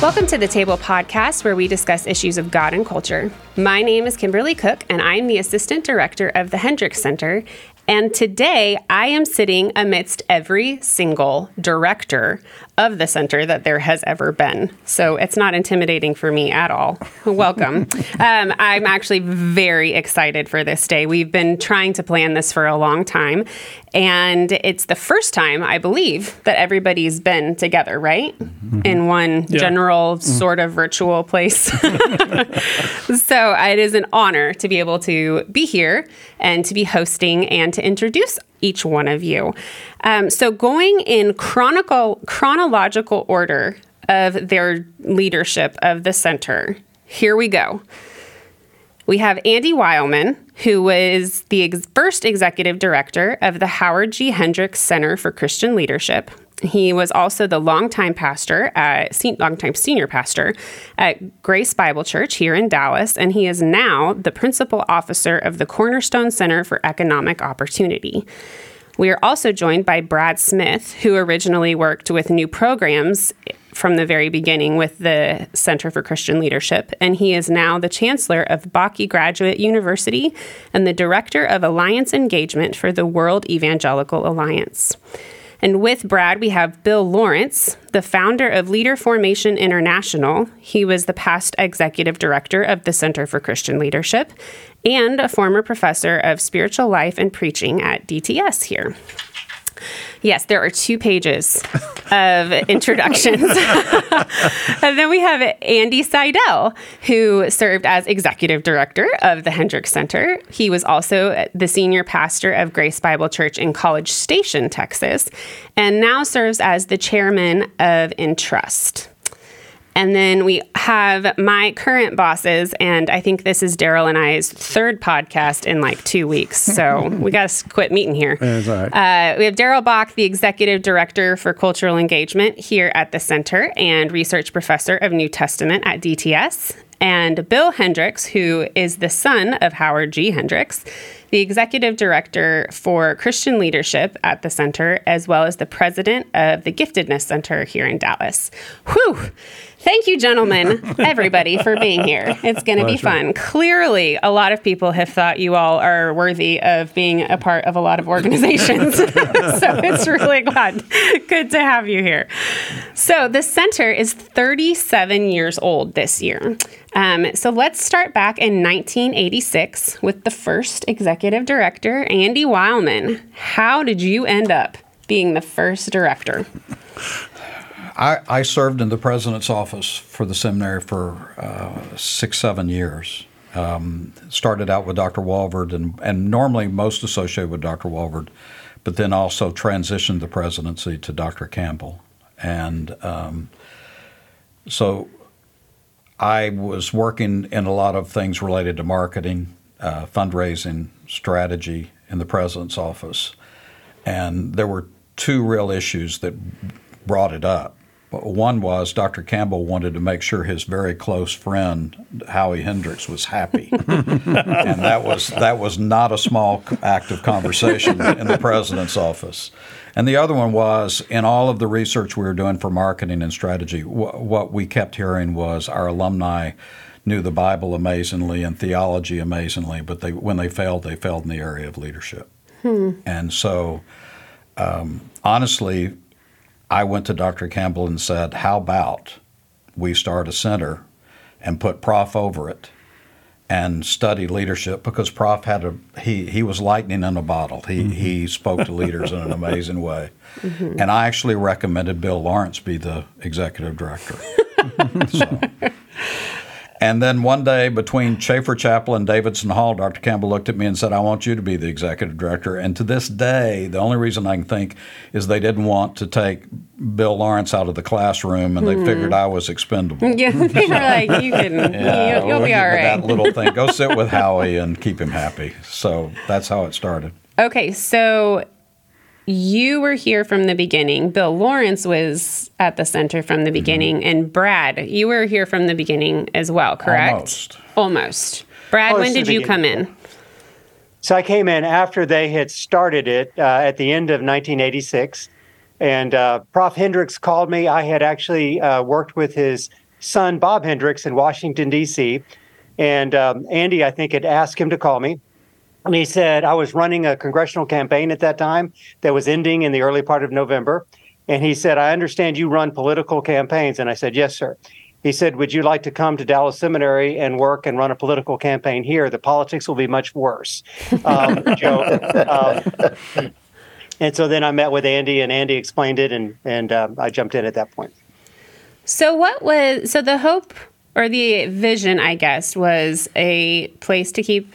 Welcome to the Table Podcast, where we discuss issues of God and culture. My name is Kymberli Cook, and I'm the Assistant Director of the Hendricks Center. And today I am sitting amidst every single director of the center that there has ever been. So it's not intimidating for me at all. Welcome. um, I'm actually very excited for this day. We've been trying to plan this for a long time. And it's the first time, I believe, that everybody's been together, right? Mm-hmm. In one yeah. general, mm-hmm. sort of virtual place. so it is an honor to be able to be here and to be hosting and to introduce each one of you. Um, so, going in chronicle, chronological order of their leadership of the center, here we go. We have Andy Wileman, who was the ex- first executive director of the Howard G. Hendricks Center for Christian Leadership. He was also the longtime pastor, at, longtime senior pastor at Grace Bible Church here in Dallas, and he is now the principal officer of the Cornerstone Center for Economic Opportunity. We are also joined by Brad Smith, who originally worked with new programs from the very beginning with the Center for Christian Leadership, and he is now the Chancellor of Bakke Graduate University and the Director of Alliance Engagement for the World Evangelical Alliance. And with Brad, we have Bill Lawrence, the founder of Leader Formation International. He was the past executive director of the Center for Christian Leadership and a former professor of spiritual life and preaching at DTS here. Yes, there are two pages of introductions. and then we have Andy Seidel, who served as executive director of the Hendricks Center. He was also the senior pastor of Grace Bible Church in College Station, Texas, and now serves as the chairman of Entrust. And then we have my current bosses, and I think this is Darrell and I's third podcast in like two weeks. So we got to quit meeting here. Right. Uh, we have Darrell Bock, the executive director for cultural engagement here at the center and research professor of New Testament at DTS. And Bill Hendricks, who is the son of Howard G. Hendricks, the executive director for Christian leadership at the center, as well as the president of the Giftedness Center here in Dallas. Whew! Thank you, gentlemen, everybody, for being here. It's going to be fun. Clearly, a lot of people have thought you all are worthy of being a part of a lot of organizations. so it's really glad, good to have you here. So the center is 37 years old this year. Um, so let's start back in 1986 with the first executive director, Andy Wileman. How did you end up being the first director? I, I, served in the president's office for the seminary for uh, six, seven years. Um, started out with Dr. Walvoord, and, and normally most associated with Dr. Walvoord, but then also transitioned the presidency to Dr. Campbell. And um, so I was working in a lot of things related to marketing, uh, fundraising, strategy in the president's office. And there were two real issues that brought it up. One was Dr. Campbell wanted to make sure his very close friend Howie Hendricks was happy, and that was that was not a small act of conversation in the president's office. And the other one was in all of the research we were doing for marketing and strategy, wh- what we kept hearing was our alumni knew the Bible amazingly and theology amazingly, but they when they failed, they failed in the area of leadership. Hmm. And so, um, honestly, I went to Dr. Campbell and said, How about we start a center and put Prof over it and study leadership? Because Prof had a, he, he was lightning in a bottle. He, mm-hmm. he spoke to leaders in an amazing way. Mm-hmm. And I actually recommended Bill Lawrence be the executive director. so. And then one day, between Chafer Chapel and Davidson Hall, Dr. Campbell looked at me and said, I want you to be the executive director. And to this day, the only reason I can think is they didn't want to take Bill Lawrence out of the classroom and they Hmm. figured I was expendable. Yeah, they were like, you can, Yeah, you'll, you'll we'll be all right. That little thing. Go sit with Howie and keep him happy. So that's how it started. Okay, so you were here from the beginning. Bill Lawrence was at the center from the beginning, and Brad, you were here from the beginning as well, correct? Almost. Almost. Brad, Close when did you come in? So I came in after they had started it uh, at the end of 1986. And uh, Prof. Hendricks called me. I had actually uh, worked with his son, Bob Hendricks, in Washington, D.C. And um, Andy, I think, had asked him to call me. And he said, I was running a congressional campaign at that time that was ending in the early part of November. And he said, I understand you run political campaigns. And I said, Yes, sir. He said, Would you like to come to Dallas Seminary and work and run a political campaign here? The politics will be much worse. Um, Joe. Um, and so then I met with Andy, and Andy explained it, and, and um, I jumped in at that point. So, what was so the hope or the vision, I guess, was a place to keep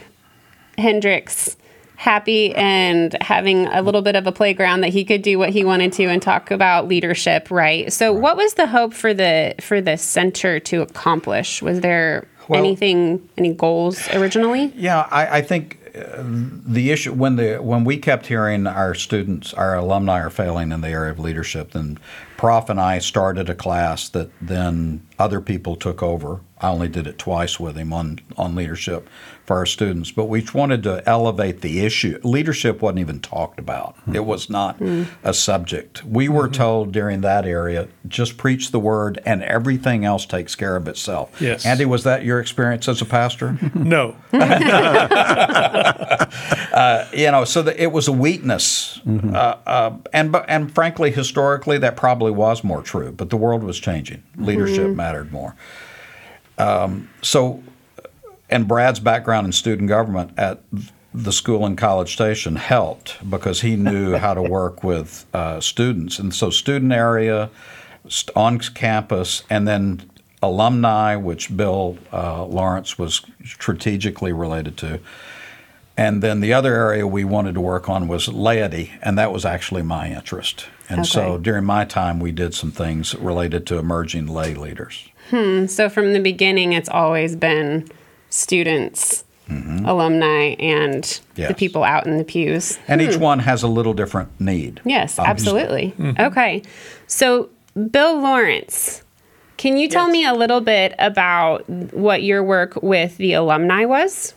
Hendricks happy and having a little bit of a playground that he could do what he wanted to and talk about leadership, right? So, what was the hope for the for the center to accomplish? Was there Well- anything, any goals originally? Yeah, I, I think uh, the issue when the when we kept hearing our students, our alumni are failing in the area of leadership, then Prof and I started a class that then other people took over. I only did it twice with him on on leadership for our students, but we wanted to elevate the issue. Leadership wasn't even talked about. It was not a subject. We were told during that area, just preach the word and everything else takes care of itself. Yes. Andy, was that your experience as a pastor? No. you know, so that it was a weakness, uh, uh, and but and frankly, historically, that probably was more true. But the world was changing; leadership mattered more. Um, so, and Brad's background in student government at the school in college station helped because he knew how to work with uh, students, and so student area, st- on campus, and then alumni, which Bill uh, Lawrence was strategically related to. And then the other area we wanted to work on was laity, and that was actually my interest. And so during my time, we did some things related to emerging lay leaders. Hmm. So, from the beginning, it's always been students, alumni, and the Mm-hmm. People out in the pews. And each one has a little different need. Yes, obviously. absolutely. Okay. So, Bill Lawrence, can you tell me a little bit about what your work with the alumni was?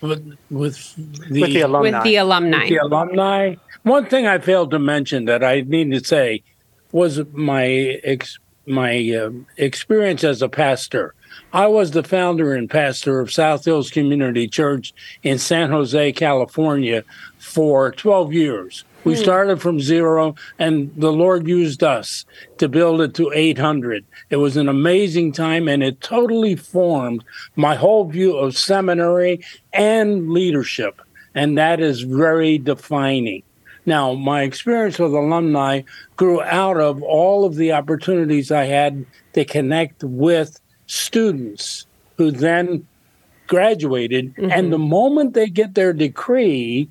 with, with the, With the alumni. With the alumni. the alumni. One thing I failed to mention that I need to say was my ex, my um experience as a pastor. I was the founder and pastor of South Hills Community Church in San Jose, California, for 12 years. We hmm. started from zero, and the Lord used us to build it to 800. It was an amazing time, and it totally formed my whole view of seminary and leadership. And that is very defining. Now, my experience with alumni grew out of all of the opportunities I had to connect with students who then graduated. And mm-hmm. the moment they get their decree,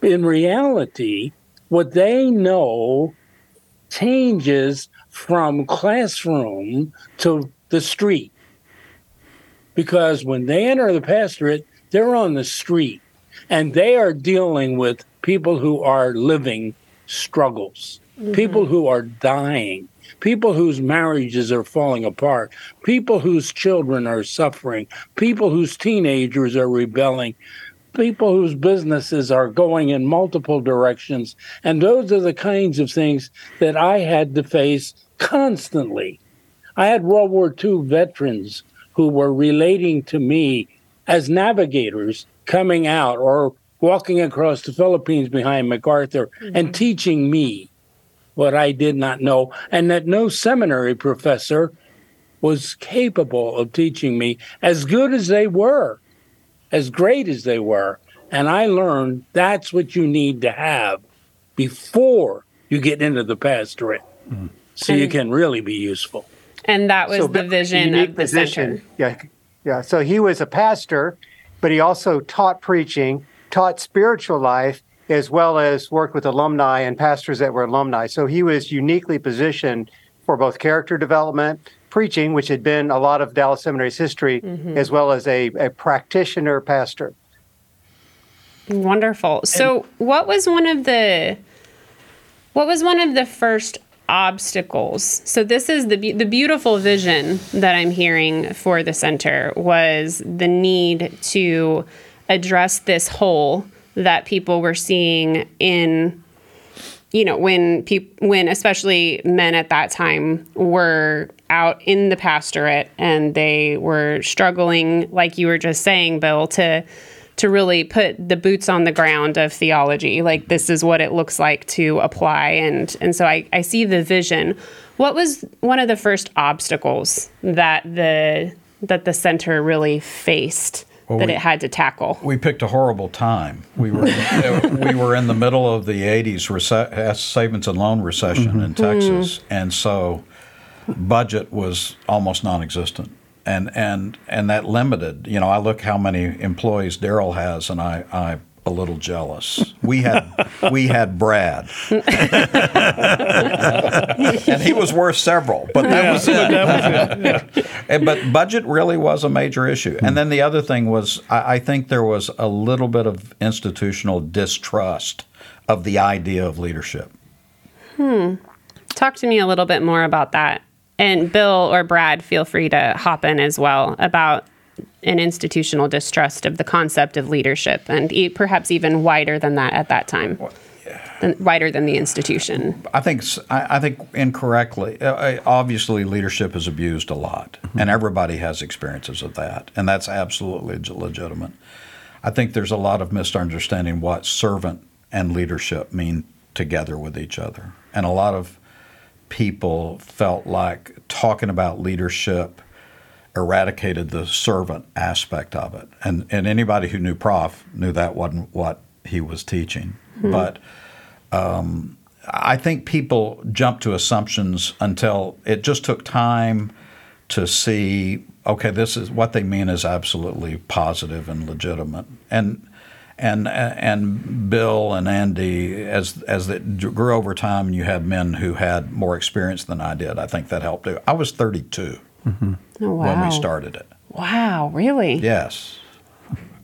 in reality, what they know changes from classroom to the street. Because when they enter the pastorate, they're on the street and they are dealing with people who are living struggles, mm-hmm. people who are dying, people whose marriages are falling apart, people whose children are suffering, people whose teenagers are rebelling, people whose businesses are going in multiple directions. And those are the kinds of things that I had to face constantly. I had World War II veterans who were relating to me as navigators coming out or walking across the Philippines behind MacArthur and mm-hmm. teaching me what I did not know, and that no seminary professor was capable of teaching me as good as they were, as great as they were. And I learned that's what you need to have before you get into the pastorate mm-hmm. so you can really be useful. And that was So the vision unique of the position. center. Yeah, yeah. So he was a pastor, but he also taught preaching, taught spiritual life, as well as worked with alumni and pastors that were alumni. So he was uniquely positioned for both character development, preaching, which had been a lot of Dallas Seminary's history, Mm-hmm. as well as a, a practitioner pastor. Wonderful. So, what was one of the what was one of the first obstacles? So, this is the be- the beautiful vision that I'm hearing for the center was the need to address this hole that people were seeing in you know when people when especially men at that time were out in the pastorate and they were struggling like you were just saying bill to to really put the boots on the ground of theology. Like this is what it looks like to apply. And and so i, I see the vision. What was one of the first obstacles that the that the center really faced that we- it had to tackle We picked a horrible time. We were we were in the middle of the '80s rece- uh, savings and loan recession mm-hmm. in Texas, mm. and so budget was almost non-existent, and and and that limited. You know, I look how many employees Darrell has, and I I a little jealous. We had we had Brad, and he was worth several, but that was it. And- but budget really was a major issue. And then the other thing was, I, I think there was a little bit of institutional distrust of the idea of leadership. Hmm. Talk to me a little bit more about that. And Bill or Brad, feel free to hop in as well about an institutional distrust of the concept of leadership and e- perhaps even wider than that at that time. Than, wider than the institution. I think s- I, I think incorrectly. Uh, uh, obviously, leadership is abused a lot, and everybody has experiences of that, and that's absolutely legitimate. I think there's a lot of misunderstanding what servant and leadership mean together with each other, and a lot of people felt like talking about leadership eradicated the servant aspect of it. And and anybody who knew Prof knew that wasn't what he was teaching. But um, I think people jump to assumptions until it just took time to see. Okay, this is what they mean is absolutely positive and legitimate. And and and Bill and Andy, as as it grew over time, and you had men who had more experience than I did. I think that helped too. I was 32 Oh, wow. when we started it. Wow, really? Yes,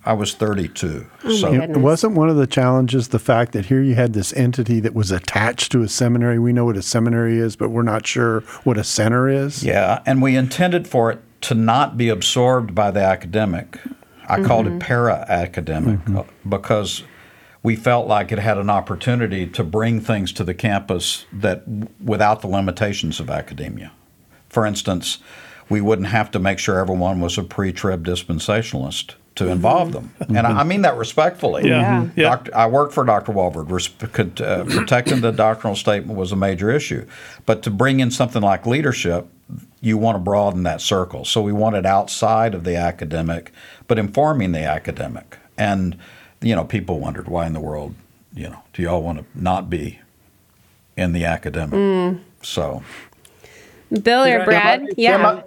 I was 32. Oh, so. It wasn't one of the challenges the fact that here you had this entity that was attached to a seminary. We know what a seminary is, but we're not sure what a center is. yeah, and we intended for it to not be absorbed by the academic. I called it mm-hmm. para academic mm-hmm. uh, because we felt like it had an opportunity to bring things to the campus that without the limitations of academia. For instance, we wouldn't have to make sure everyone was a pre-trib dispensationalist to involve them, and I I mean that respectfully. Yeah. Yeah. Doc- I worked for Dr. Walvoord. Resp- uh, protecting the doctrinal statement was a major issue, but to bring in something like leadership, you want to broaden that circle. So we wanted outside of the academic, but informing the academic. And you know, people wondered why in the world, you know, do y'all want to not be in the academic? So Bill or Brad? Tim, Yeah.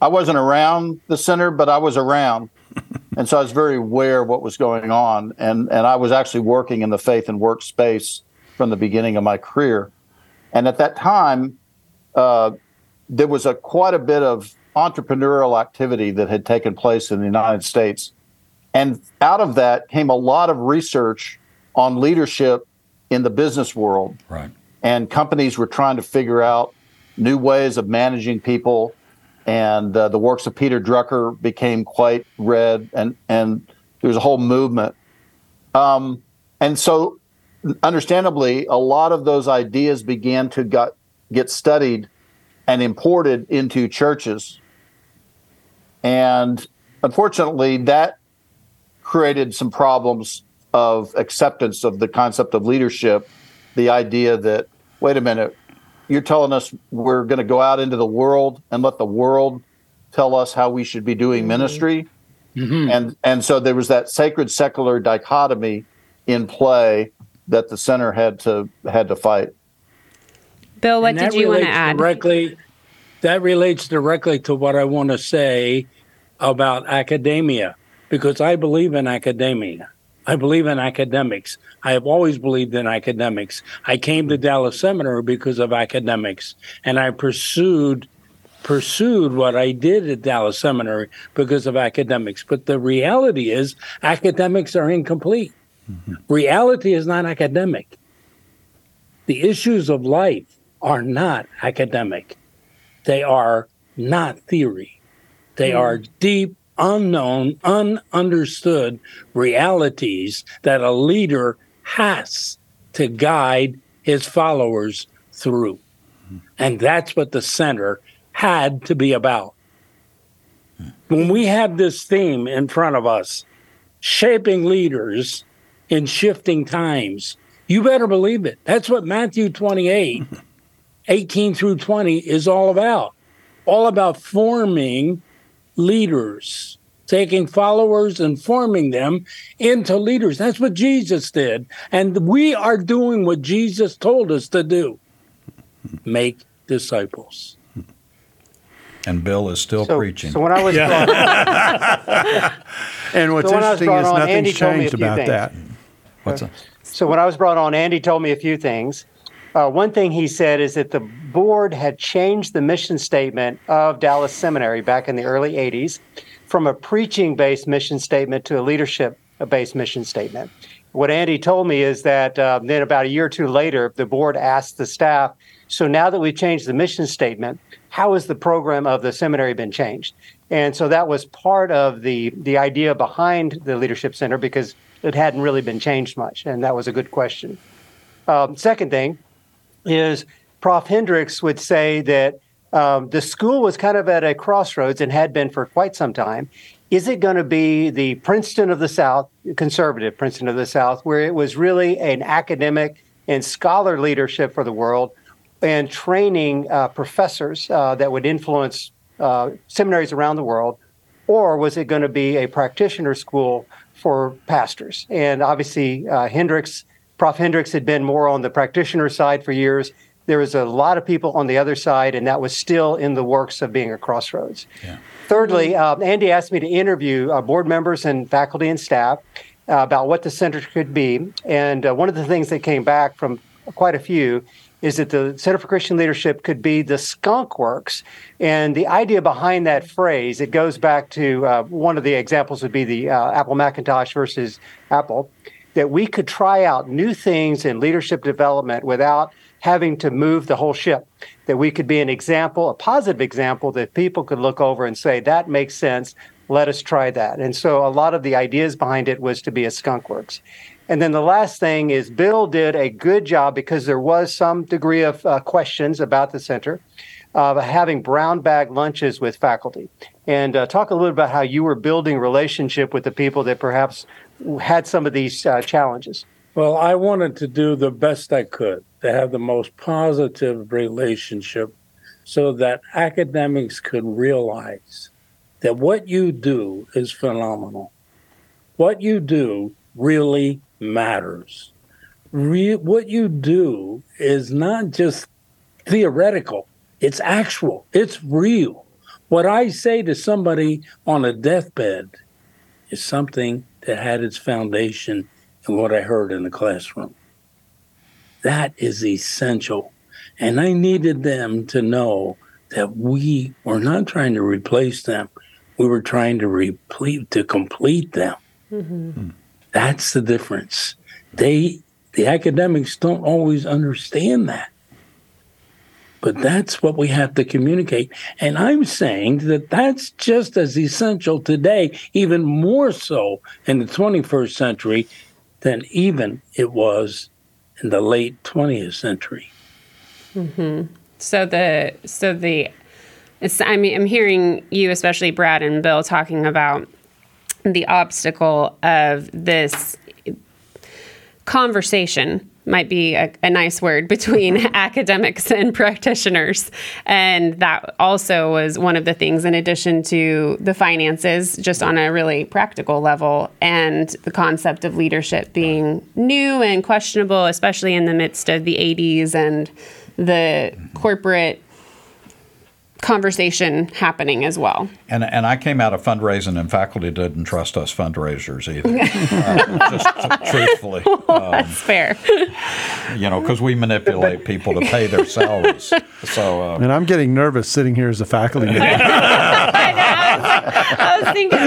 I, wasn't around the center, but I was around. and so I was very aware of what was going on. And, and I was actually working in the faith and work space from the beginning of my career. And at that time, uh, there was a quite a bit of entrepreneurial activity that had taken place in the United States. And out of that came a lot of research on leadership in the business world right. and companies were trying to figure out new ways of managing people. And uh, the works of Peter Drucker became quite read, and and there was a whole movement. Um, and so, understandably, a lot of those ideas began to got, get studied and imported into churches. And unfortunately, that created some problems of acceptance of the concept of leadership the idea that wait a minute you're telling us we're going to go out into the world and let the world tell us how we should be doing mm-hmm. ministry mm-hmm. and and so there was that sacred secular dichotomy in play that the center had to had to fight Bill, what And did you want to add? Directly, that relates directly to what I want to say about academia, because I believe in academia. I believe in academics. I have always believed in academics. I came to Dallas Seminary because of academics, and I pursued pursued what I did at Dallas Seminary because of academics. But the reality is, academics are incomplete. Mm-hmm. Reality is not academic. The issues of life are not academic. They are not theory. They mm. are deep, unknown, ununderstood realities that a leader has to guide his followers through. And that's what the center had to be about. When we have this theme in front of us, shaping leaders in shifting times, you better believe it. That's what Matthew 28, 18 through 20 is all about. All about forming leaders, taking followers and forming them into leaders. That's what Jesus did. And we are doing what Jesus told us to do make disciples and Bill is still so, preaching. So when I was yeah. brought, and what's so interesting is on, nothing's changed about things. that. What's uh, that? So when I was brought on, Andy told me a few things. Uh, one thing he said is that the board had changed the mission statement of Dallas Seminary back in the early 80s from a preaching based mission statement to a leadership based mission statement. What Andy told me is that uh, then about a year or two later, the board asked the staff, so now that we've changed the mission statement, how has the program of the seminary been changed? And so that was part of the the idea behind the leadership center because it hadn't really been changed much, and that was a good question. Um, second thing is Prof. Hendricks would say that um, the school was kind of at a crossroads and had been for quite some time. Is it going to be the Princeton of the South, conservative Princeton of the South, where it was really an academic and scholar leadership for the world, and training uh, professors uh, that would influence uh, seminaries around the world, or was it going to be a practitioner school for pastors? And obviously, uh, Hendricks, Prof. Hendricks had been more on the practitioner side for years. There was a lot of people on the other side, and that was still in the works of being a crossroads. Yeah. Thirdly, um, Andy asked me to interview uh, board members and faculty and staff uh, about what the center could be. And one of the things that came back from quite a few is that the Center for Christian Leadership could be the skunk works. And the idea behind that phrase, it goes back to uh, one of the examples would be the uh, Apple Macintosh versus Apple, that we could try out new things in leadership development without having to move the whole ship. That we could be an example, a positive example that people could look over and say, that makes sense. Let us try that. And so a lot of the ideas behind it was to be a skunk works. And then the last thing is Bill did a good job because there was some degree of uh, questions about the center of uh, having brown bag lunches with faculty. And uh, talk a little bit about how you were building relationship with the people that perhaps had some of these uh, challenges. Well, I wanted to do the best I could to have the most positive relationship so that academics could realize that what you do is phenomenal. What you do really matters. Re- what you do is not just theoretical, it's actual, it's real. What I say to somebody on a deathbed is something that had its foundation in what I heard in the classroom. That is essential. And I needed them to know that we were not trying to replace them. We were trying to replete to complete them. Mm-hmm. That's the difference. They, the academics, don't always understand that. But that's what we have to communicate. And I'm saying that that's just as essential today, even more so in the 21st century than even it was in the late 20th century. Mm-hmm. So the so the I mean I'm hearing you especially Brad and Bill talking about the obstacle of this conversation might be a, a nice word between academics and practitioners. And that also was one of the things, in addition to the finances, just on a really practical level, and the concept of leadership being new and questionable, especially in the midst of the 80s and the corporate conversation happening as well. And and I came out of fundraising, and faculty didn't trust us fundraisers either. uh, just truthfully, um, That's fair. you know, because we manipulate people to pay their salaries. So uh, And I'm getting nervous sitting here as a faculty member. I was thinking.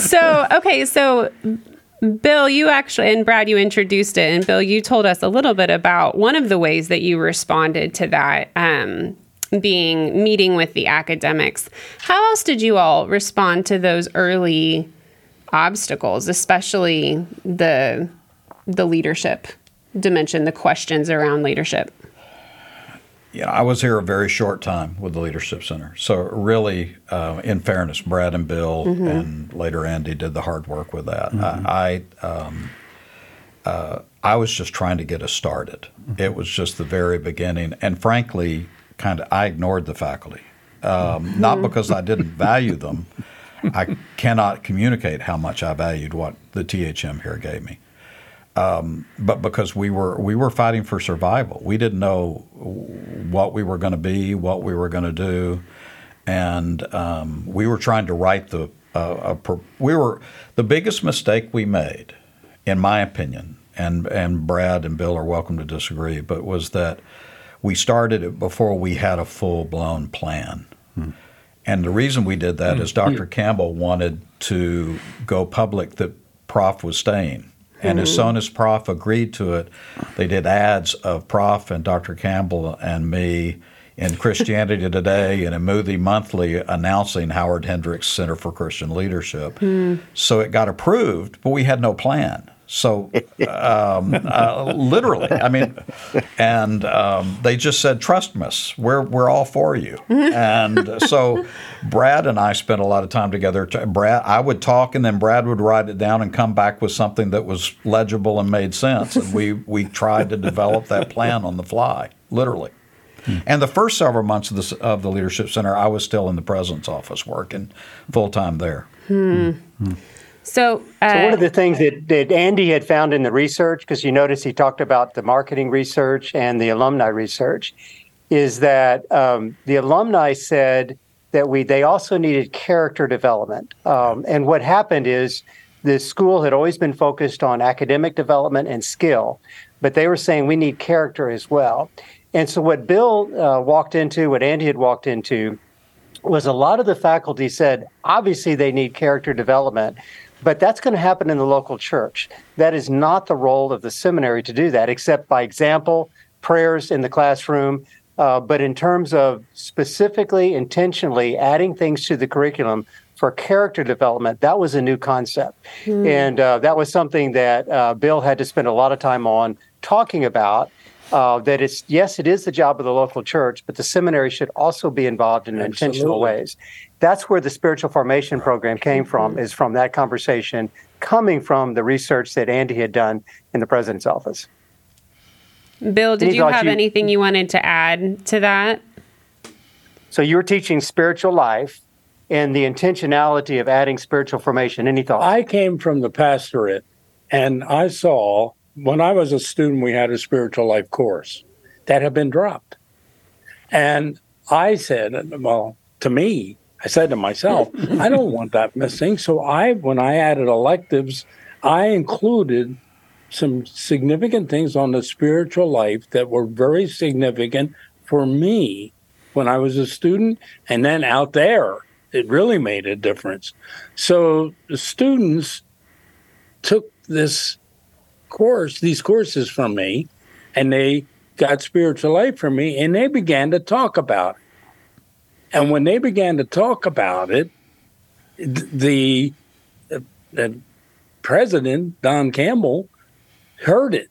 so okay, so Bill, you actually and Brad, you introduced it, and Bill, you told us a little bit about one of the ways that you responded to that. Um, being meeting with the academics. How else did you all respond to those early obstacles, especially the the leadership dimension, the questions around leadership? know, I was here a very short time with the Leadership Center. So really, uh, in fairness, Brad and Bill and later Andy did the hard work with that. I I, um, uh, I was just trying to get us started. It was just the very beginning, and frankly, kind of I ignored the faculty, um, not because I didn't value them. I cannot communicate how much I valued what the THM here gave me but because we were we were fighting for survival. We didn't know what we were going to be, what we were going to do, and um, we were trying to write the. Uh, a, we were the biggest mistake we made, in my opinion, and and Brad and Bill are welcome to disagree, but was that we started it before we had a full blown plan. And the reason we did that is hmm. Dr. Campbell wanted to go public that Prof was staying. And as hmm. soon as Prof agreed to it, they did ads of Prof and Dr. Campbell and me in Christianity Today and in Moody Monthly announcing Howard Hendricks Center for Christian Leadership. Hmm. So it got approved, but we had no plan. So um, uh, literally, I mean, and um, they just said, "Trust us, we're we're all for you." and so, Brad and I spent a lot of time together. Brad, I would talk, and then Brad would write it down and come back with something that was legible and made sense. And we we tried to develop that plan on the fly, literally. And the first several months of the of the leadership center, I was still in the president's office working full time there. So, uh, So one of the things that, that Andy had found in the research, because you notice he talked about the marketing research and the alumni research, is that um, the alumni said that we they also needed character development. Um, and what happened is the school had always been focused on academic development and skill, but they were saying we need character as well. And so what Bill uh, walked into, what Andy had walked into, was a lot of the faculty said obviously they need character development but that's going to happen in the local church. That is not the role of the seminary to do that except by example prayers in the classroom uh, but in terms of specifically intentionally adding things to the curriculum for character development that was a new concept. And uh, that was something that uh, bill had to spend a lot of time on talking about uh, that it's yes, it is the job of the local church, but the seminary should also be involved in intentional ways. That's where the spiritual formation program came from. Is from that conversation coming from the research that Andy had done in the president's office. Bill, did Any you have you- anything you wanted to add to that? So you were teaching spiritual life and the intentionality of adding spiritual formation. Any thoughts? I came from the pastorate and I saw when I was a student, we had a spiritual life course that had been dropped. And I said, well, to me, I said to myself, I don't want that missing. So I, when I added electives, I included some significant things on the spiritual life that were very significant for me when I was a student. And then out there, it really made a difference. So the students took this course, these courses from me, and they got spiritual life from me, and they began to talk about it. And when they began to talk about it, the, uh, the president, Don Campbell, heard it.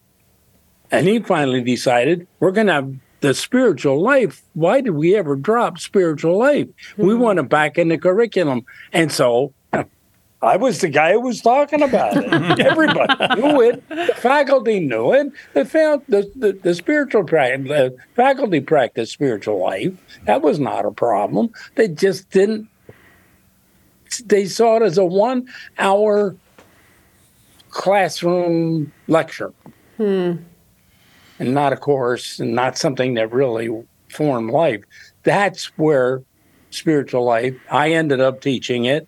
And he finally decided we're going to have the spiritual life. Why did we ever drop spiritual life? We want it back in the curriculum. And so I was the guy who was talking about it. Everybody knew it. The faculty knew it. They found the, the, the spiritual practice, the faculty practiced spiritual life. That was not a problem. They just didn't, they saw it as a one hour classroom lecture hmm. and not a course and not something that really formed life. that's where spiritual life. I ended up teaching it,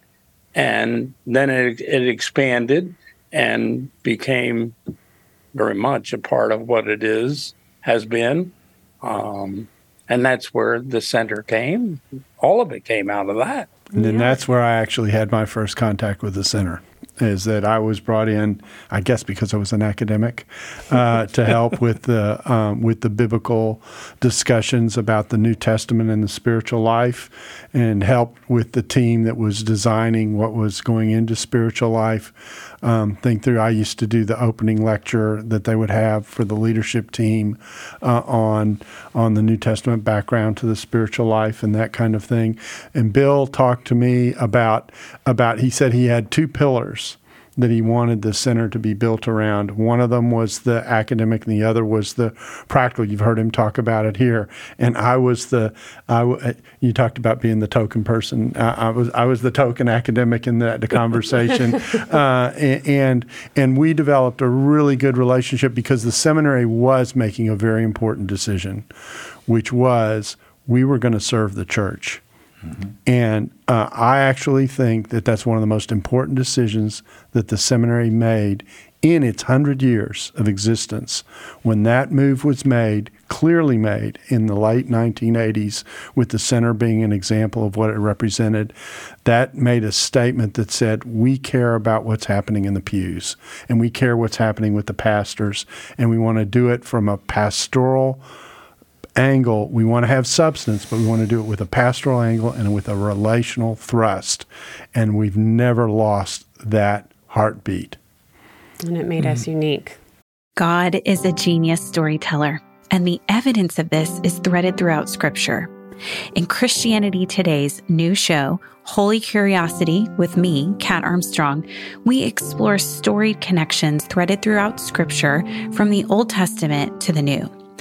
and then it, it expanded and became very much a part of what it is has been. Um, and that's where the center came. All of it came out of that. And then that's where I actually had my first contact with the center. Is that I was brought in, I guess, because I was an academic, uh, to help with the um, with the biblical discussions about the New Testament and the spiritual life, and help with the team that was designing what was going into spiritual life. Um, think through. I used to do the opening lecture that they would have for the leadership team uh, on on the New Testament background to the spiritual life and that kind of thing. And Bill talked to me about about. He said he had two pillars that he wanted the center to be built around. One of them was the academic, and the other was the practical. You've heard him talk about it here. And I was the, I, you talked about being the token person. I, I was I was the token academic in the, the conversation, uh, and and we developed a really good relationship because the seminary was making a very important decision, which was we were going to serve the church. And uh, I actually think that that's one of the most important decisions that the seminary made in its hundred years of existence. When that move was made, clearly made in the late 1980s, with the center being an example of what it represented, that made a statement that said, We care about what's happening in the pews, and we care what's happening with the pastors, and we want to do it from a pastoral angle. We want to have substance, but we want to do it with a pastoral angle and with a relational thrust. And we've never lost that heartbeat. And it made mm-hmm. us unique. God is a genius storyteller, and the evidence of this is threaded throughout Scripture. In Christianity Today's new show, Holy Curiosity, with me, Kat Armstrong, we explore storied connections threaded throughout Scripture from the Old Testament to the New.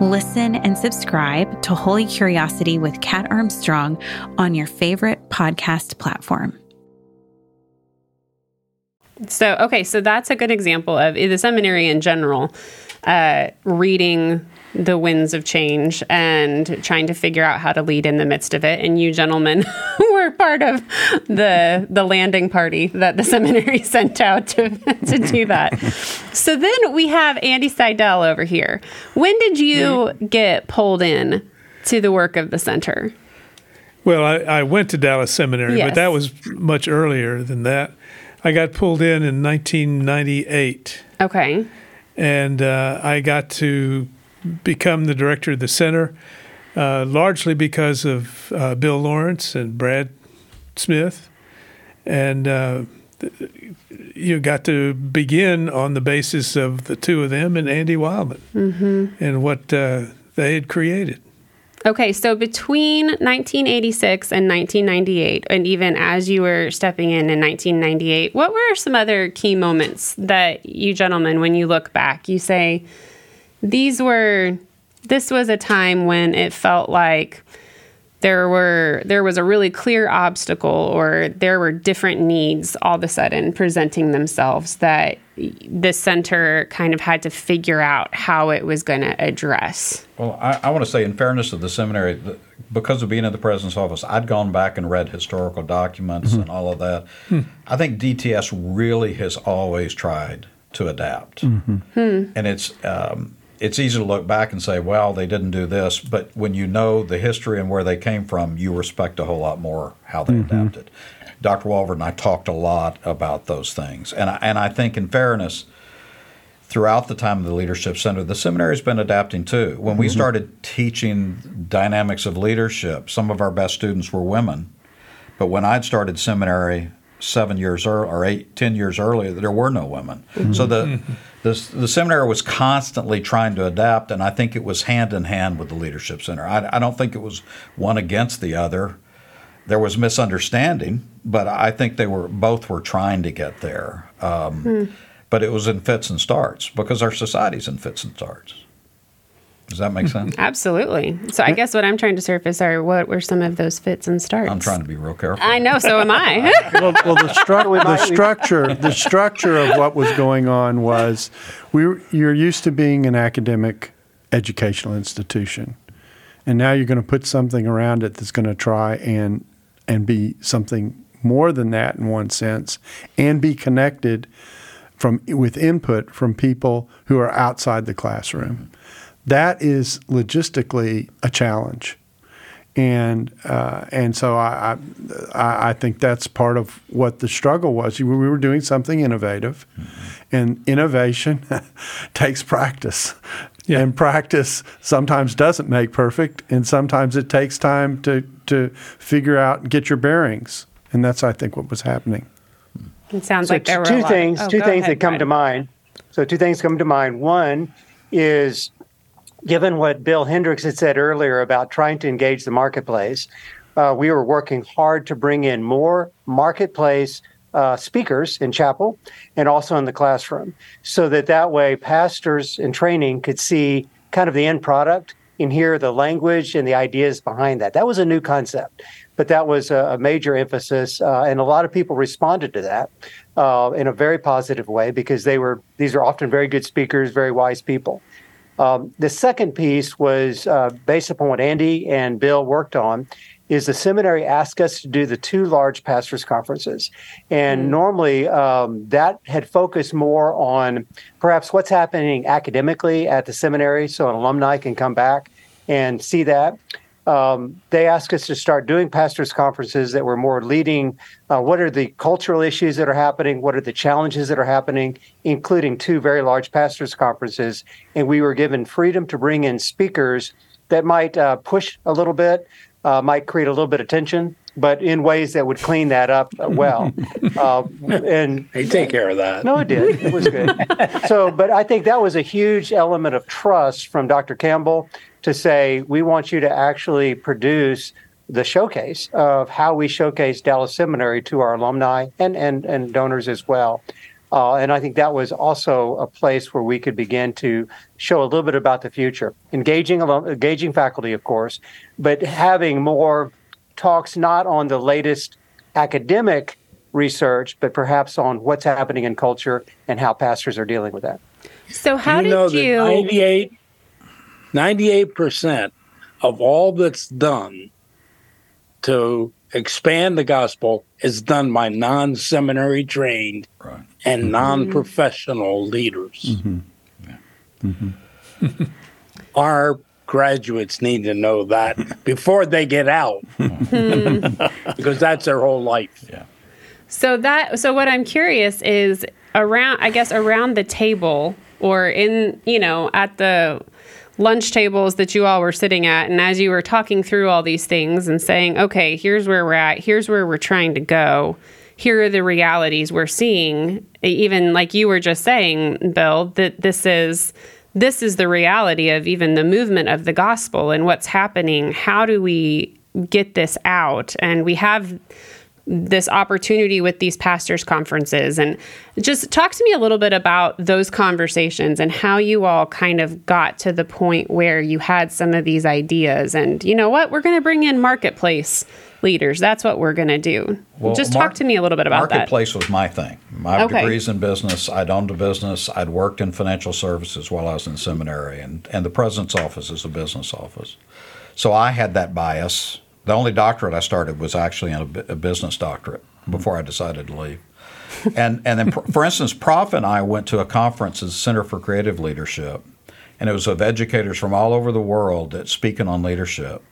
Listen and subscribe to Holy Curiosity with Kat Armstrong on your favorite podcast platform. So, okay, so that's a good example of the seminary in general, uh, reading the winds of change and trying to figure out how to lead in the midst of it. And you gentlemen were part of the the landing party that the seminary sent out to, to do that. So then we have Andy Seidel over here. When did you get pulled in to the work of the center? Well, I, I went to Dallas Seminary, yes. but that was much earlier than that. I got pulled in in 1998. Okay. And uh, I got to become the director of the center, uh, largely because of uh, Bill Lawrence and Brad Smith, and uh, you got to begin on the basis of the two of them and Andy Wileman mm-hmm. and what uh, they had created. Okay, so between 1986 and 1998, and even as you were stepping in in 1998, what were some other key moments that you gentlemen, when you look back, you say, these were this was a time when it felt like there were there was a really clear obstacle or there were different needs all of a sudden presenting themselves that the center kind of had to figure out how it was going to address. Well, I, I, want to say, in fairness to the seminary, because of being in the president's office, I'd gone back and read historical documents mm-hmm. and all of that. Hmm. I think DTS really has always tried to adapt, mm-hmm. hmm. and it's um, it's easy to look back and say, well, they didn't do this. But when you know the history and where they came from, you respect a whole lot more how they mm-hmm. adapted. Dr. Walvoord and I talked a lot about those things. And I, and I think, in fairness, throughout the time of the Leadership Center, the seminary has been adapting too. When we mm-hmm. started teaching dynamics of leadership, some of our best students were women. But when I'd started seminary, seven years earlier or eight, ten years earlier, there were no women. So the, the the seminary was constantly trying to adapt, and I think it was hand in hand with the leadership center. I, I don't think it was one against the other. There was misunderstanding, but I think they were both were trying to get there. Um, But it was in fits and starts because our society's in fits and starts. Does that make sense? Absolutely. So I guess what I'm trying to surface are what were some of those fits and starts. I'm trying to be real careful. I know, so am I. well, well the, stru- the structure the structure of what was going on was we were, you're used to being an academic educational institution and now you're going to put something around it that's going to try and and be something more than that in one sense and be connected from with input from people who are outside the classroom that is logistically a challenge and uh, and so I, I I think that's part of what the struggle was. We were doing something innovative, and innovation takes practice, and practice sometimes doesn't make perfect, and sometimes it takes time to to figure out and get your bearings, and that's I think what was happening. It sounds So like there were two a lot things. oh, two things ahead, that come Brad. to mind. So two things come to mind. One is given what Bill Hendricks had said earlier about trying to engage the marketplace, uh, we were working hard to bring in more marketplace uh, speakers in chapel and also in the classroom, so that that way pastors in training could see kind of the end product and hear the language and the ideas behind that. That was a new concept, but that was a, a major emphasis, uh, and a lot of people responded to that uh, in a very positive way because they were these are often very good speakers, very wise people. Um, the second piece was uh, based upon what Andy and Bill worked on. Is the seminary asked us to do the two large pastors' conferences, and normally um, that had focused more on perhaps what's happening academically at the seminary, so an alumni can come back and see that. Um, they asked us to start doing pastors' conferences that were more leading. Uh, what are the cultural issues that are happening? What are the challenges that are happening? Including two very large pastors' conferences, and we were given freedom to bring in speakers that might uh, push a little bit, uh, might create a little bit of tension, but in ways that would clean that up uh, well. uh, and They take care of that. no, it did. It was good. so, but I think that was a huge element of trust from Dr. Campbell to say, we want you to actually produce the showcase of how we showcase Dallas Seminary to our alumni and, and, and donors as well. Uh, and I think that was also a place where we could begin to show a little bit about the future, engaging alum- engaging faculty, of course, but having more talks not on the latest academic research, but perhaps on what's happening in culture and how pastors are dealing with that. So how you know did that you? 98 98% of all that's done to expand the gospel is done by non-seminary trained Right. and mm-hmm. non-professional leaders. Mm-hmm. Mm-hmm. Our graduates need to know that before they get out because that's their whole life. So that so what I'm curious is around I guess around the table or in you know at the lunch tables that you all were sitting at and as you were talking through all these things and saying okay here's where we're at here's where we're trying to go here are the realities we're seeing. Even like you were just saying Bill that this is this is the reality of even the movement of the gospel and what's happening. How do we get this out? And we have this opportunity with these pastors conferences and just talk to me a little bit about those conversations and how you all kind of got to the point where you had some of these ideas and you know what we're going to bring in marketplace leaders that's what we're going to do just mar- talk to me a little bit about that Marketplace was my thing. My Okay. degrees in business. I'd owned a business. I'd worked in financial services while I was in seminary, and, and the president's office is a business office. So I had that bias. The only doctorate I started was actually in a, a business doctorate before I decided to leave. and and then, for instance, Prof and I went to a conference at the Center for Creative Leadership, and it was of educators from all over the world that speaking on leadership.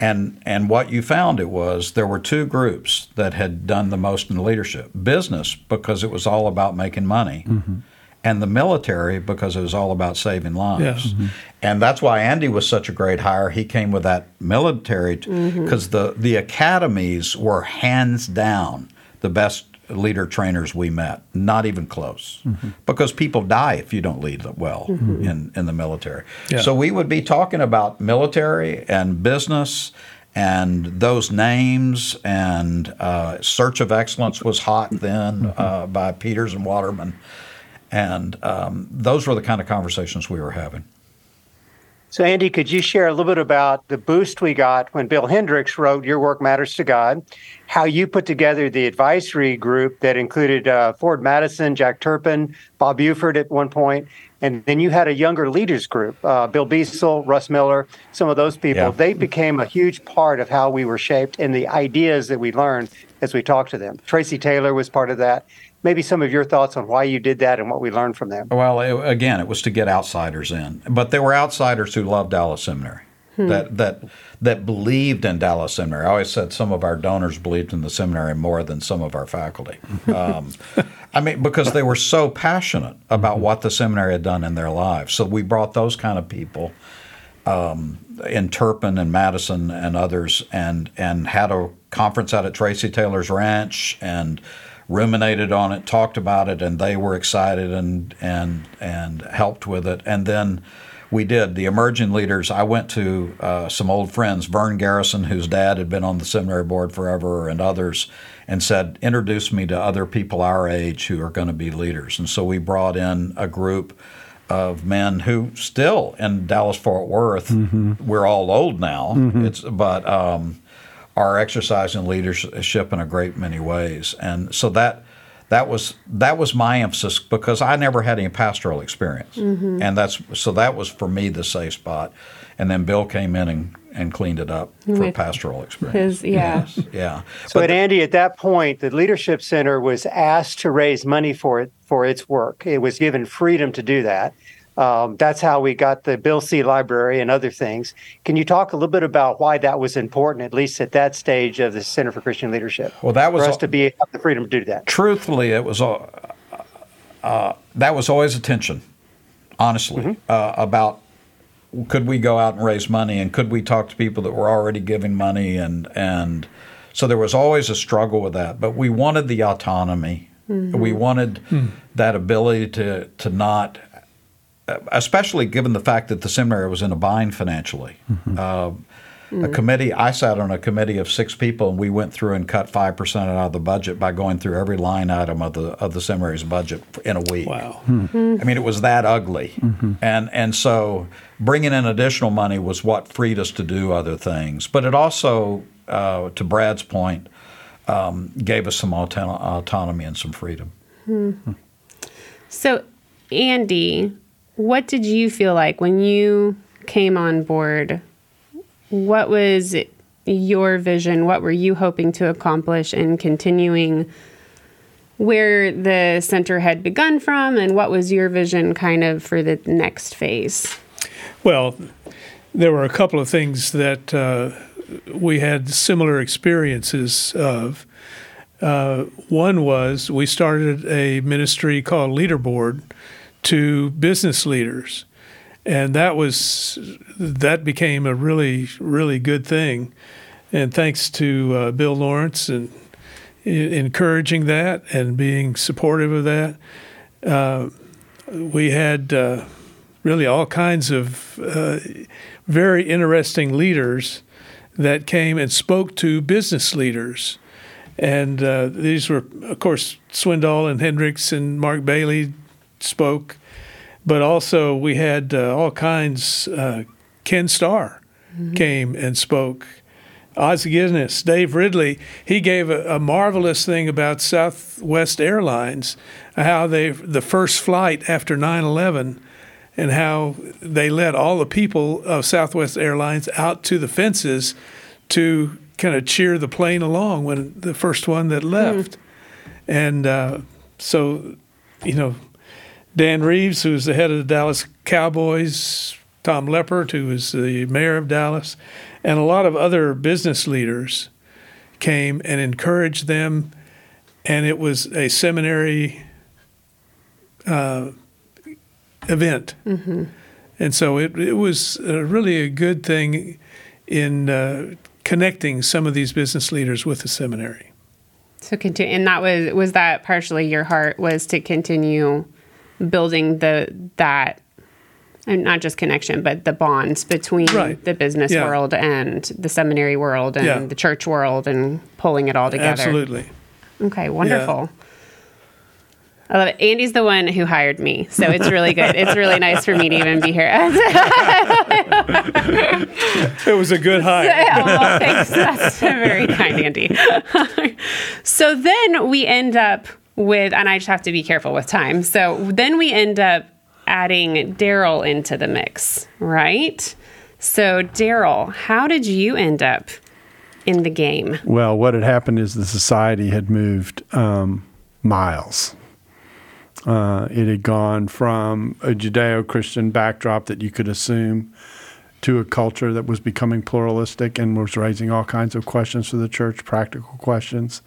And and what you found it was there were two groups that had done the most in leadership. Business because it was all about making money. Mm-hmm. And the military because it was all about saving lives. Mm-hmm. And that's why Andy was such a great hire. He came with that military because mm-hmm. the the academies were hands down the best leader trainers we met. Not even close, mm-hmm. because people die if you don't lead well in in the military. Yeah. So we would be talking about military and business. And those names and uh, Search of Excellence was hot then uh, by Peters and Waterman. And um, those were the kind of conversations we were having. So, Andy, could you share a little bit about the boost we got when Bill Hendricks wrote Your Work Matters to God, how you put together the advisory group that included uh, Ford Madison, Jack Turpin, Bob Buford at one point, and then you had a younger leaders group, uh, Bill Beasel, Russ Miller, some of those people. Yeah. They became a huge part of how we were shaped and the ideas that we learned as we talked to them. Tracy Taylor was part of that. Maybe some of your thoughts on why you did that and what we learned from them. Well, it, again, it was to get outsiders in, but there were outsiders who loved Dallas Seminary. That that that believed in Dallas Seminary. I always said some of our donors believed in the seminary more than some of our faculty. Um, I mean, because they were so passionate about what the seminary had done in their lives. So we brought those kind of people um, in Turpin and Madison and others, and and had a conference out at Tracy Taylor's ranch and ruminated on it, talked about it, and they were excited and and and helped with it. And then we did the emerging leaders. I went to uh, some old friends, Vern Garrison, whose dad had been on the seminary board forever, and others, and said, introduce me to other people our age who are going to be leaders. And so we brought in a group of men who still in Dallas Fort Worth, we're all old now. It's but um, are exercising leadership in a great many ways, and so that that was that was my emphasis because I never had any pastoral experience, mm-hmm. and that's so that was for me the safe spot. And then Bill came in and, and cleaned it up for With pastoral experience. his- yeah. Yes, yeah. So, But at Andy, at that point, the Leadership Center was asked to raise money for it for its work. It was given freedom to do that. Um, that's how we got the Bill C. Library and other things. Can you talk a little bit about why that was important, at least at that stage of the Center for Christian Leadership? Well, that was for us all- to be have the freedom to do that. truthfully, it was uh, uh, that was always a tension, honestly, uh, about could we go out and raise money and could we talk to people that were already giving money and and so there was always a struggle with that. But we wanted the autonomy. We wanted that ability to to not, Uh, especially given the fact that the seminary was in a bind financially. Mm-hmm. Uh, a mm. committee. I sat on a committee of six people, and we went through and cut five percent out of the budget by going through every line item of the of the seminary's budget in a week. Wow. Hmm. Hmm. I mean, it was that ugly, mm-hmm. and and so bringing in additional money was what freed us to do other things. But it also, uh, to Brad's point, um, gave us some auton- autonomy and some freedom. Hmm. So, Andy, what did you feel like when you came on board? What was your vision? What were you hoping to accomplish in continuing where the center had begun from? And what was your vision kind of for the next phase? Well, there were a couple of things that uh, we had similar experiences of. Uh, one was we started a ministry called Leaderboard to business leaders, and that was that became a really really good thing. And thanks to uh, Bill Lawrence and encouraging that and being supportive of that, uh, we had uh, really all kinds of uh, very interesting leaders that came and spoke to business leaders. And uh, these were, of course, Swindoll and Hendricks and Mark Bailey spoke, but also we had uh, all kinds. Uh, Ken Starr came and spoke. Ozzie Guinness, Dave Ridley, he gave a, a marvelous thing about Southwest Airlines, how they the first flight after 9/11 and how they let all the people of Southwest Airlines out to the fences to kind of cheer the plane along when the first one that left. And uh, so, you know, Dan Reeves, who's the head of the Dallas Cowboys, Tom Leppert, who is the mayor of Dallas, and a lot of other business leaders came and encouraged them. And it was a seminary uh, event. And so it, it was uh, really a good thing in uh, connecting some of these business leaders with the seminary. to continue, and that was was that partially your heart was to continue building the that and not just connection, but the bonds between Right. the business Yeah. world and the seminary world and Yeah. the church world and pulling it all together. Absolutely. Okay, wonderful. I love it. Andy's the one who hired me, so it's really good. it's really nice for me to even be here. It was a good hire. oh, well, thanks. That's very kind, Andy. so then we end up with, and I just have to be careful with time. So then we end up adding Darrell into the mix, right? So, Darrell, how did you end up in the game? Well, what had happened is the society had moved um, miles. Uh, it had gone from a Judeo Christian backdrop that you could assume to a culture that was becoming pluralistic and was raising all kinds of questions for the church, practical questions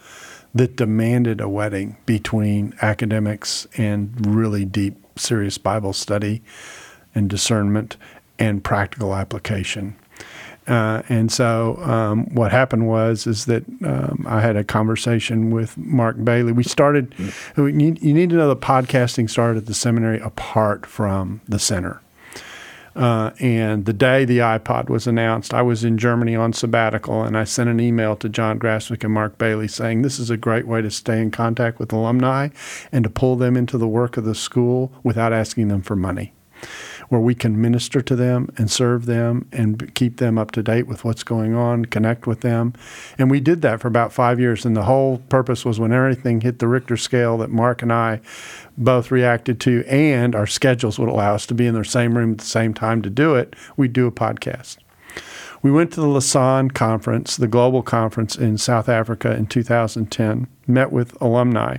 that demanded a wedding between academics and really deep, serious Bible study and discernment and practical application. Uh, and so um, what happened was is that um, I had a conversation with Mark Bailey. We started. You you need to know the podcasting started at the seminary apart from the center. Uh, and the day the iPod was announced, I was in Germany on sabbatical, and I sent an email to John Grasmick and Mark Bailey saying this is a great way to stay in contact with alumni and to pull them into the work of the school without asking them for money where we can minister to them and serve them and keep them up to date with what's going on, connect with them. And we did that for about five years. And the whole purpose was when everything hit the Richter scale that Mark and I both reacted to, and our schedules would allow us to be in the same room at the same time to do it, we'd do a podcast. We went to the Lausanne conference, the global conference in South Africa in 2010, met with alumni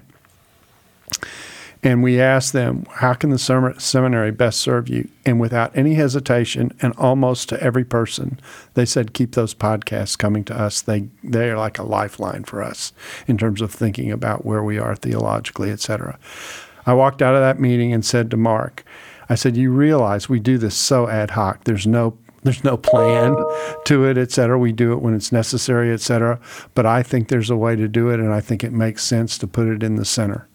and we asked them, How can the sem- seminary best serve you? And without any hesitation, and almost to every person, they said, Keep those podcasts coming to us. They, they are like a lifeline for us in terms of thinking about where we are theologically, et cetera. I walked out of that meeting and said to Mark, I said, You realize we do this so ad hoc. There's no there's no plan to it, et cetera. We do it when it's necessary, et cetera. But I think there's a way to do it, and I think it makes sense to put it in the center.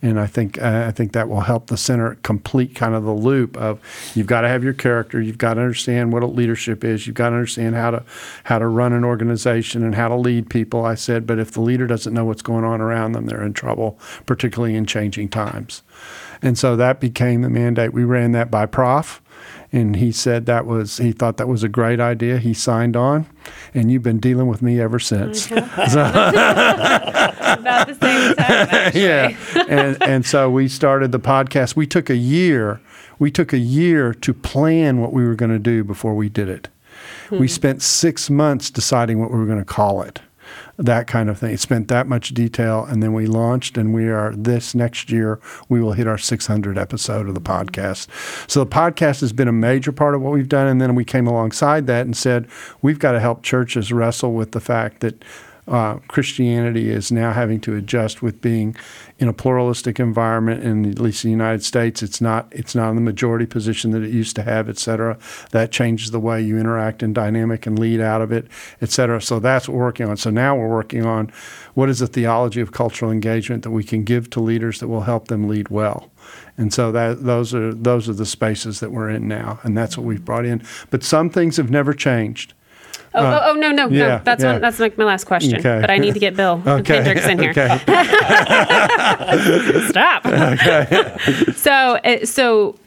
And I think uh, I think that will help the center complete kind of the loop of you've got to have your character, you've got to understand what a leadership is, you've got to understand how to how to run an organization and how to lead people. I said, but if the leader doesn't know what's going on around them, they're in trouble, particularly in changing times. And so that became the mandate. We ran that by prof and he said that was he thought that was a great idea. He signed on, and you've been dealing with me ever since. Mm-hmm. About the same time. actually. yeah, and and so we started the podcast. We took a year. We took a year to plan what we were going to do before we did it. We hmm. spent six months deciding what we were going to call it. That kind of thing. It spent that much detail, and then we launched, and we are this next year we will hit our 600 episode of the podcast. So the podcast has been a major part of what we've done, and then we came alongside that and said we've got to help churches wrestle with the fact that uh, Christianity is now having to adjust with being in a pluralistic environment, and at least in the United States, it's not it's not in the majority position that it used to have, et cetera. That changes the way you interact and dynamic and lead out of it, et cetera. So that's what we're working on. So now we're working on what is the theology of cultural engagement that we can give to leaders that will help them lead well. And so that those are those are the spaces that we're in now, and that's what we've brought in. But some things have never changed. Oh, oh, oh, no, no, yeah, no. That's yeah. one, that's like my last question. Okay. But I need to get Bill Okay. Hendricks in here. Okay. Stop. so, uh, so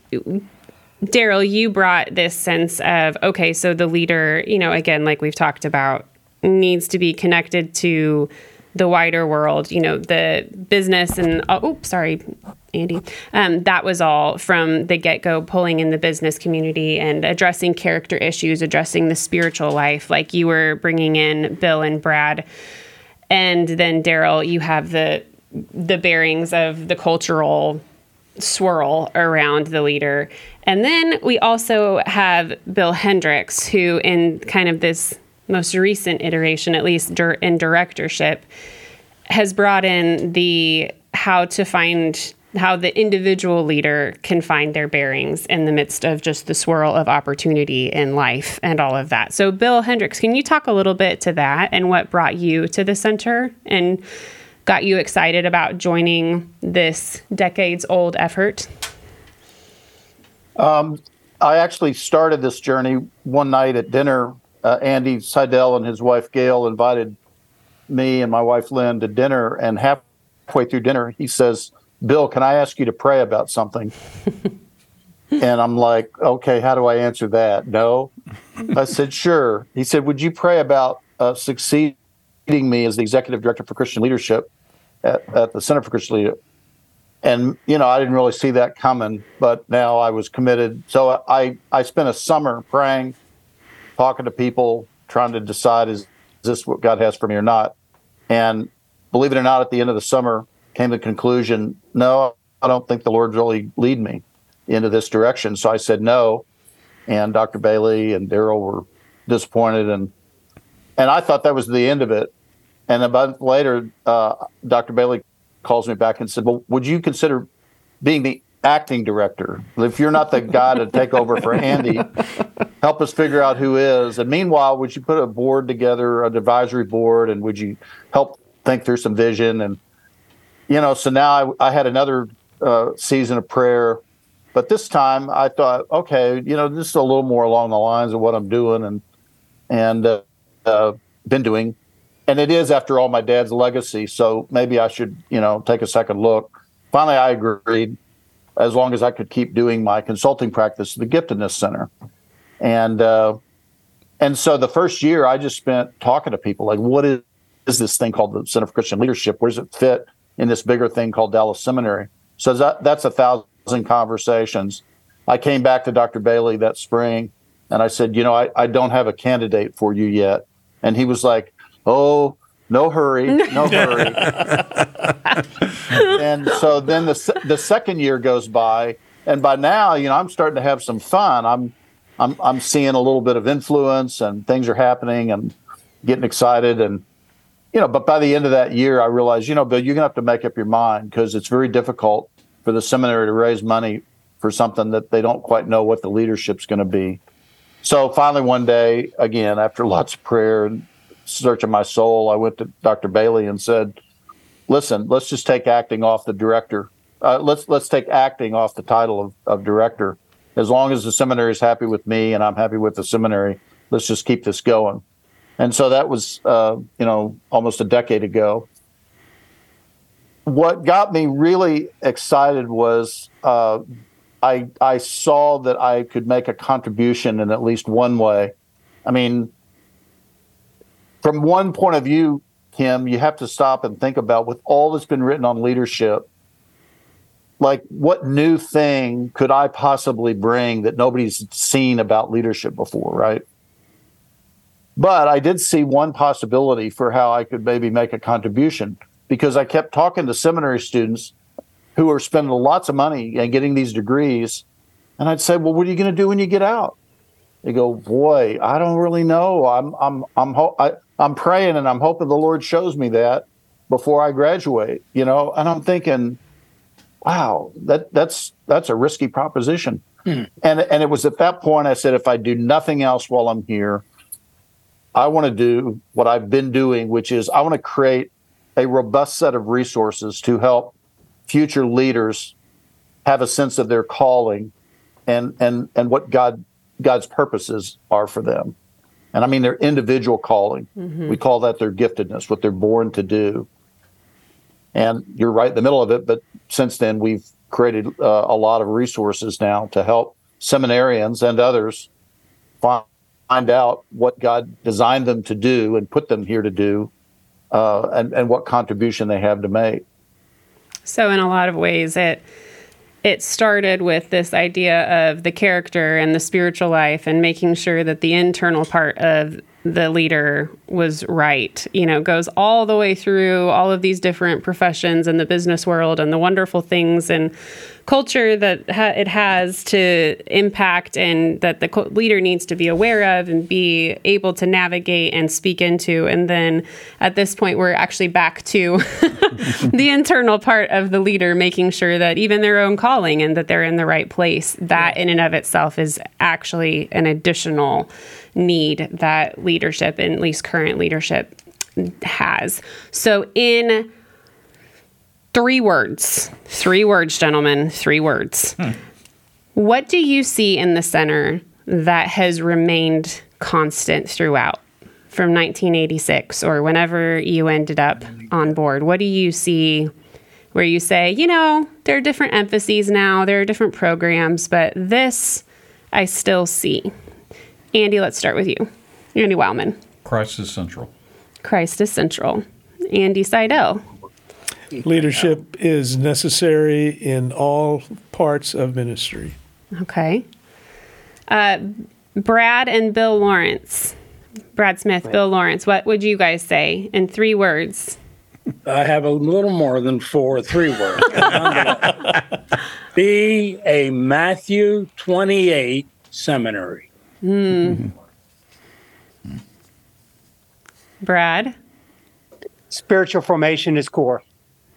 Darrell, you brought this sense of okay, so the leader, you know, again, like we've talked about, needs to be connected to the wider world. You know, the business and oh, oops, sorry, Andy. Um, that was all from the get go, pulling in the business community and addressing character issues, addressing the spiritual life. Like you were bringing in Bill and Brad, and then Darrell, you have the the bearings of the cultural swirl around the leader. And then we also have Bill Hendricks, who, in kind of this most recent iteration, at least in directorship, has brought in the how to find how the individual leader can find their bearings in the midst of just the swirl of opportunity in life and all of that. So, Bill Hendricks, can you talk a little bit to that and what brought you to the center and got you excited about joining this decades old effort? Um, I actually started this journey one night at dinner. Uh, Andy Seidel and his wife Gail invited me and my wife Lynn to dinner, and halfway through dinner, he says, "Bill, can I ask you to pray about something?" and I'm like, "Okay, how do I answer that?" No, I said, "Sure." He said, "Would you pray about uh, succeeding me as the executive director for Christian leadership at, at the Center for Christian Leadership?" and you know I didn't really see that coming, but now I was committed. So I I spent a summer praying, talking to people, trying to decide is, is this what God has for me or not. And believe it or not, at the end of the summer, came to the conclusion, no, I don't think the Lord's really lead me into this direction. So I said no, and Dr. Bailey and Darrell were disappointed, and and I thought that was the end of it. And a month later, uh, Dr. Bailey calls me back and said, "Well, would you consider being the acting director? If you're not the guy to take over for Andy, help us figure out who is. And meanwhile, would you put a board together, an advisory board, and would you help think through some vision? And you know, so now I, I had another uh, season of prayer." But this time I thought, okay, you know, this is a little more along the lines of what I'm doing and and uh, uh, been doing and it is after all my dad's legacy. So maybe I should, you know, take a second look. Finally, I agreed, as long as I could keep doing my consulting practice the Giftedness Center, and uh, and so the first year I just spent talking to people like, what is, is this thing called the Center for Christian Leadership? Where does it fit in this bigger thing called Dallas Seminary? So that that's a thousand conversations. I came back to Dr. Bailey that spring and I said, you know, I, I don't have a candidate for you yet. And he was like, oh, no hurry, no hurry. and so then the the second year goes by, and by now, you know, I'm starting to have some fun. I'm I'm I'm seeing a little bit of influence, and things are happening, and getting excited, and you know. But by the end of that year, I realized, you know, Bill, you're gonna have to make up your mind because it's very difficult for the seminary to raise money for something that they don't quite know what the leadership's going to be. So finally, one day, again, after lots of prayer and searching my soul, I went to Dr. Bailey and said, "Listen, let's just take acting off the director. Uh, let's let's take acting off the title of, of director. As long as the seminary is happy with me and I'm happy with the seminary, let's just keep this going." And so that was, uh, you know, almost a decade ago. What got me really excited was uh, I I saw that I could make a contribution in at least one way. I mean, from one point of view, Kim, you have to stop and think about with all that's been written on leadership, like what new thing could I possibly bring that nobody's seen about leadership before, right? But I did see one possibility for how I could maybe make a contribution because I kept talking to seminary students who are spending lots of money and getting these degrees. And I'd say, well, what are you going to do when you get out? They go, boy, I don't really know. I'm, I'm, I'm, ho- I, I'm praying and I'm hoping the Lord shows me that before I graduate, you know, and I'm thinking, wow, that that's that's a risky proposition. Mm. And and it was at that point I said, if I do nothing else while I'm here, I want to do what I've been doing, which is I want to create a robust set of resources to help future leaders have a sense of their calling and and and what God God's purposes are for them. And I mean their individual calling. Mm-hmm. We call that their giftedness, what they're born to do. And you're right in the middle of it. But since then, we've created uh, a lot of resources now to help seminarians and others find, find out what God designed them to do and put them here to do, uh, and, and what contribution they have to make. So, in a lot of ways, it it started with this idea of the character and the spiritual life and making sure that the internal part of the leader was right. You know, goes all the way through all of these different professions in the business world and the wonderful things and culture that ha- it has to impact and that the co- leader needs to be aware of and be able to navigate and speak into. And then at this point, we're actually back to the internal part of the leader, making sure that even their own calling and that they're in the right place. That in and of itself is actually an additional need that leadership, and at least current leadership, has. So in Three words. Three words, gentlemen. Three words. What do you see in the center that has remained constant throughout from 1986 or whenever you ended up on board? What do you see where you say, you know, there are different emphases now, there are different programs, but this I still see? Andy, let's start with you. Andy Wileman. Christ is central. Christ is central. Andy Seidel. Leadership is necessary in all parts of ministry. Okay. Uh, Brad and Bill Lawrence. Brad Smith, Bill Lawrence. What would you guys say in three words? I have a little more than four, three words. Be a Matthew 28 seminary. Brad, Spiritual formation is core.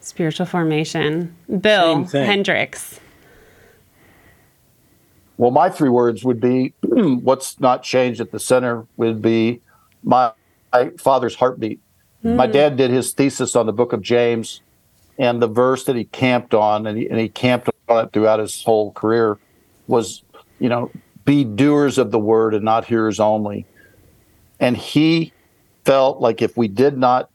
Spiritual formation. Bill Hendricks. Well, my three words would be what's not changed at the center would be my, my father's heartbeat. My hmm. dad did his thesis on the book of James, and the verse that he camped on, and he, and he camped on it throughout his whole career, was, you know, be doers of the word and not hearers only. And he felt like if we did not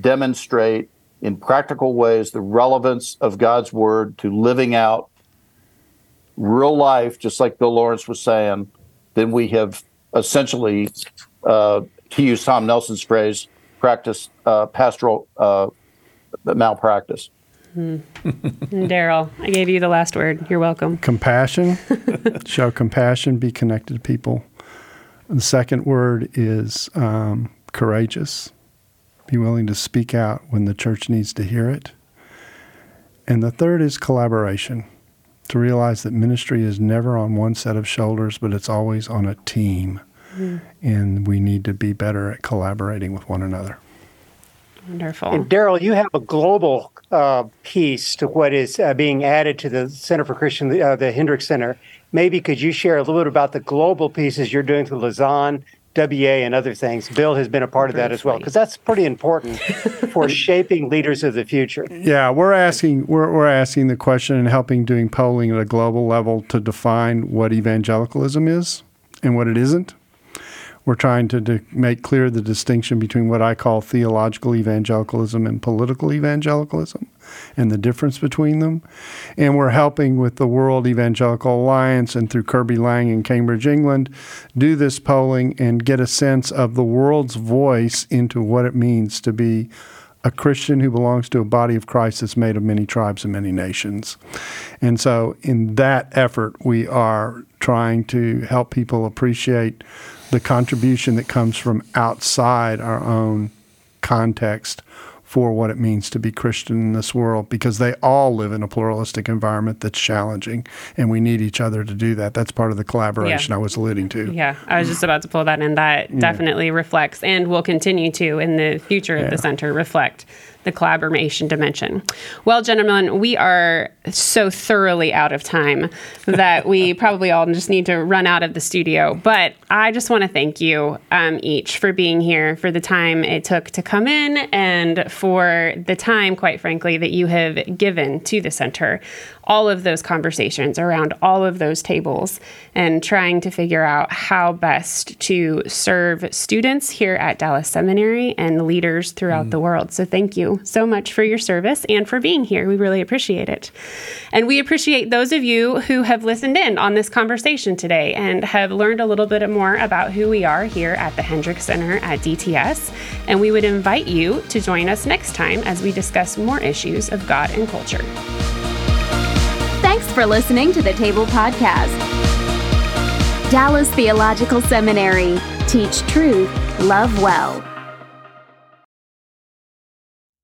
demonstrate in practical ways the relevance of God's word to living out real life, just like Bill Lawrence was saying, then we have essentially, uh, to use Tom Nelson's phrase, practiced uh, pastoral uh, malpractice. And Darrell, I gave you the last word. You're welcome. Compassion. Show compassion. Be connected to people. The second word is um, courageous. Be willing to speak out when the church needs to hear it. And the third is collaboration. To realize that ministry is never on one set of shoulders, but it's always on a team. And we need to be better at collaborating with one another. Wonderful. And Darrell, you have a global uh, piece to what is uh, being added to the Center for Christian, uh, the Hendricks Center. Maybe could you share a little bit about the global pieces you're doing through Lausanne, WA, and other things? Bill has been a part of that as well, because that's pretty important for shaping leaders of the future. Yeah, we're asking we're, we're asking the question and helping doing polling at a global level to define what evangelicalism is and what it isn't. We're trying to, to make clear the distinction between what I call theological evangelicalism and political evangelicalism and the difference between them. And we're helping with the World Evangelical Alliance and through Kirby Laing in Cambridge, England, do this polling and get a sense of the world's voice into what it means to be a Christian who belongs to a body of Christ that's made of many tribes and many nations. And so, in that effort, we are trying to help people appreciate the contribution that comes from outside our own context for what it means to be Christian in this world because they all live in a pluralistic environment that's challenging and we need each other to do that. That's part of the collaboration Yeah. I was alluding to. Yeah, I was just about to pull that in. That definitely reflects and will continue to in the future of the center reflect the collaboration dimension. Well, gentlemen, we are so thoroughly out of time that we probably all just need to run out of the studio. But I just want to thank you um, each for being here, for the time it took to come in, and for the time, quite frankly, that you have given to the center. All of those conversations around all of those tables and trying to figure out how best to serve students here at Dallas Seminary and leaders throughout the world. So, thank you so much for your service and for being here. We really appreciate it. And we appreciate those of you who have listened in on this conversation today and have learned a little bit more about who we are here at the Hendricks Center at DTS. And we would invite you to join us next time as we discuss more issues of God and culture. For listening to the Table Podcast. Dallas Theological Seminary. Teach truth, love well.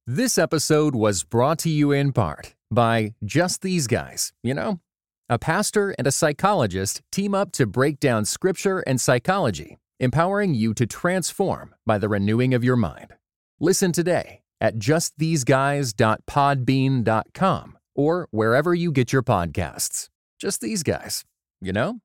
This episode was brought to you in part by Just These Guys. You know, a pastor and a psychologist team up to break down scripture and psychology, empowering you to transform by the renewing of your mind. Listen today at justtheseguys.podbean.com or wherever you get your podcasts. Just these guys, you know?